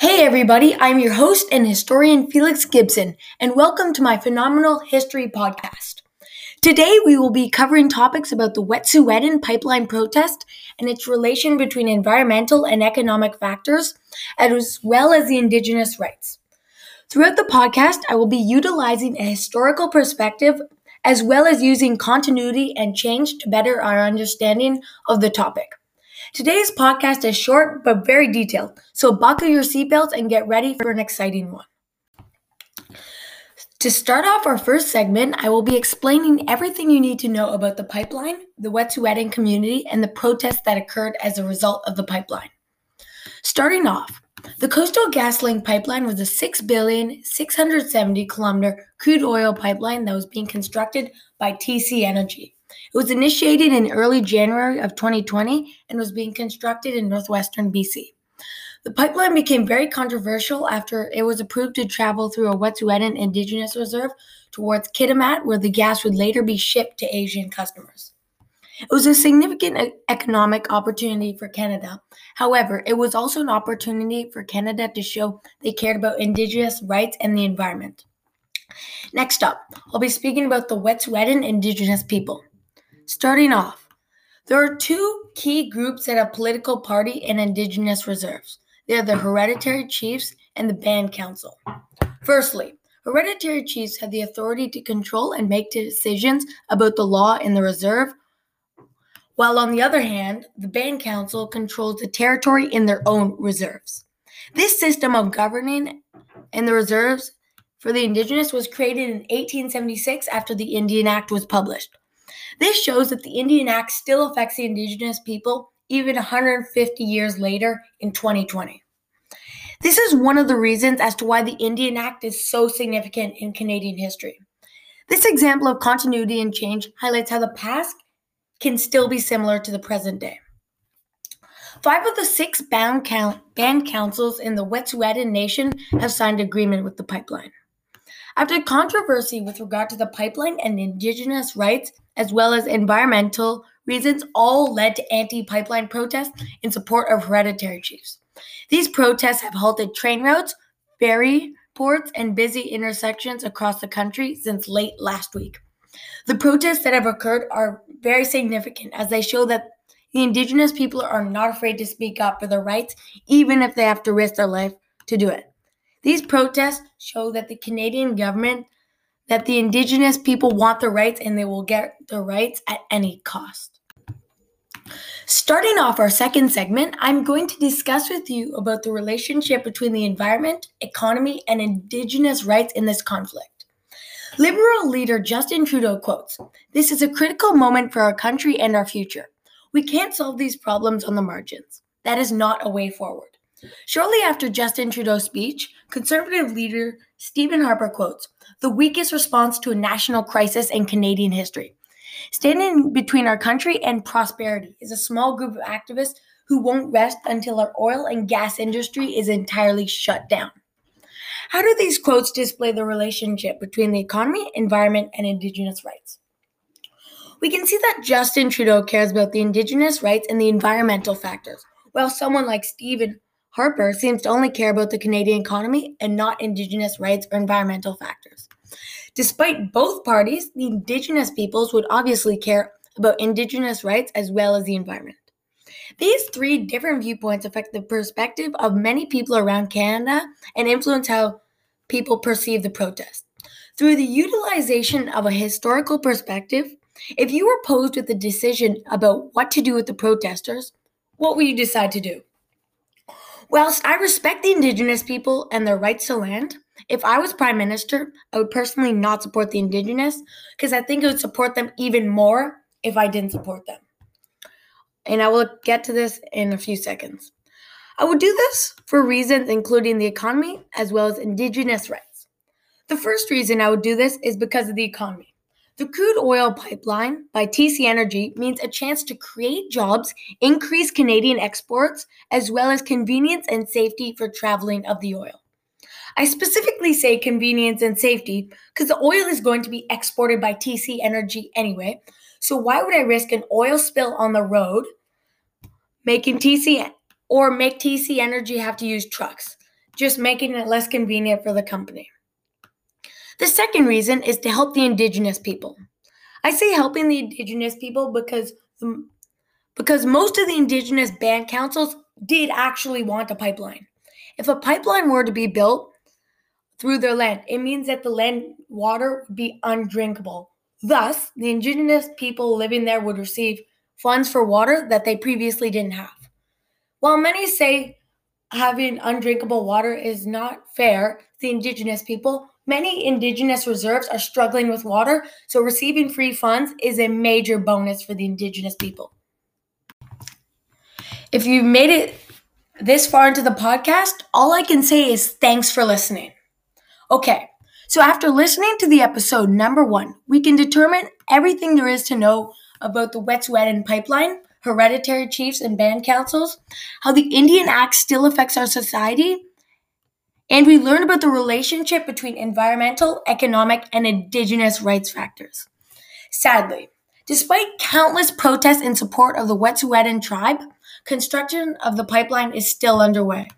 Hey, everybody, I'm your host and historian Felix Gibson, and welcome to my Phenomenal History podcast. Today, we will be covering topics about the Wet'suwet'en pipeline protest and its relation between environmental and economic factors, as well as the Indigenous rights. Throughout the podcast, I will be utilizing a historical perspective as well as using continuity and change to better our understanding of the topic. Today's podcast is short but very detailed, so buckle your seatbelts and get ready for an exciting one. To start off our first segment, I will be explaining everything you need to know about the pipeline, the Wet'suwet'en community, and the protests that occurred as a result of the pipeline. Starting off, the Coastal GasLink pipeline was a 6 billion 670 kilometer crude oil pipeline that was being constructed by TC Energy. It was initiated in early January of 2020 and was being constructed in northwestern BC. The pipeline became very controversial after it was approved to travel through a Wet'suwet'en Indigenous Reserve towards Kitimat, where the gas would later be shipped to Asian customers. It was a significant economic opportunity for Canada. However, it was also an opportunity for Canada to show they cared about Indigenous rights and the environment. Next up, I'll be speaking about the Wet'suwet'en Indigenous people. Starting off, there are two key groups that have political party and indigenous reserves. They are the hereditary chiefs and the band council. Firstly, hereditary chiefs have the authority to control and make decisions about the law in the reserve, while on the other hand, the band council controls the territory in their own reserves. This system of governing in the reserves for the indigenous was created in 1876 after the Indian Act was published. This shows that the Indian Act still affects the Indigenous people even 150 years later in 2020. This is one of the reasons as to why the Indian Act is so significant in Canadian history. This example of continuity and change highlights how the past can still be similar to the present day. Five of the six band, count, band councils in the Wet'suwet'en Nation have signed agreement with the pipeline. After controversy with regard to the pipeline and Indigenous rights, as well as environmental reasons, all led to anti pipeline protests in support of hereditary chiefs. These protests have halted train routes, ferry ports, and busy intersections across the country since late last week. The protests that have occurred are very significant as they show that the Indigenous people are not afraid to speak up for their rights, even if they have to risk their life to do it. These protests show that the Canadian government, that the Indigenous people want their rights and they will get their rights at any cost. Starting off our second segment, I'm going to discuss with you about the relationship between the environment, economy, and Indigenous rights in this conflict. Liberal leader Justin Trudeau quotes This is a critical moment for our country and our future. We can't solve these problems on the margins. That is not a way forward. Shortly after Justin Trudeau's speech, Conservative leader Stephen Harper quotes The weakest response to a national crisis in Canadian history. Standing between our country and prosperity is a small group of activists who won't rest until our oil and gas industry is entirely shut down. How do these quotes display the relationship between the economy, environment, and Indigenous rights? We can see that Justin Trudeau cares about the Indigenous rights and the environmental factors, while someone like Stephen Harper seems to only care about the Canadian economy and not Indigenous rights or environmental factors. Despite both parties, the Indigenous peoples would obviously care about Indigenous rights as well as the environment. These three different viewpoints affect the perspective of many people around Canada and influence how people perceive the protest. Through the utilization of a historical perspective, if you were posed with a decision about what to do with the protesters, what would you decide to do? Whilst I respect the Indigenous people and their rights to land, if I was Prime Minister, I would personally not support the Indigenous because I think it would support them even more if I didn't support them. And I will get to this in a few seconds. I would do this for reasons including the economy as well as Indigenous rights. The first reason I would do this is because of the economy. The crude oil pipeline by TC Energy means a chance to create jobs, increase Canadian exports, as well as convenience and safety for traveling of the oil. I specifically say convenience and safety because the oil is going to be exported by TC Energy anyway. So why would I risk an oil spill on the road making TC or make TC Energy have to use trucks? just making it less convenient for the company. The second reason is to help the indigenous people. I say helping the indigenous people because um, because most of the indigenous band councils did actually want a pipeline. If a pipeline were to be built through their land, it means that the land water would be undrinkable. Thus, the indigenous people living there would receive funds for water that they previously didn't have. While many say having undrinkable water is not fair the indigenous people, many indigenous reserves are struggling with water, so receiving free funds is a major bonus for the indigenous people. If you've made it this far into the podcast, all I can say is thanks for listening. Okay, so after listening to the episode number one, we can determine everything there is to know about the Wet'suwet'en pipeline, hereditary chiefs and band councils, how the Indian Act still affects our society, and we learn about the relationship between environmental, economic, and indigenous rights factors. Sadly, despite countless protests in support of the Wet'suwet'en tribe, construction of the pipeline is still underway.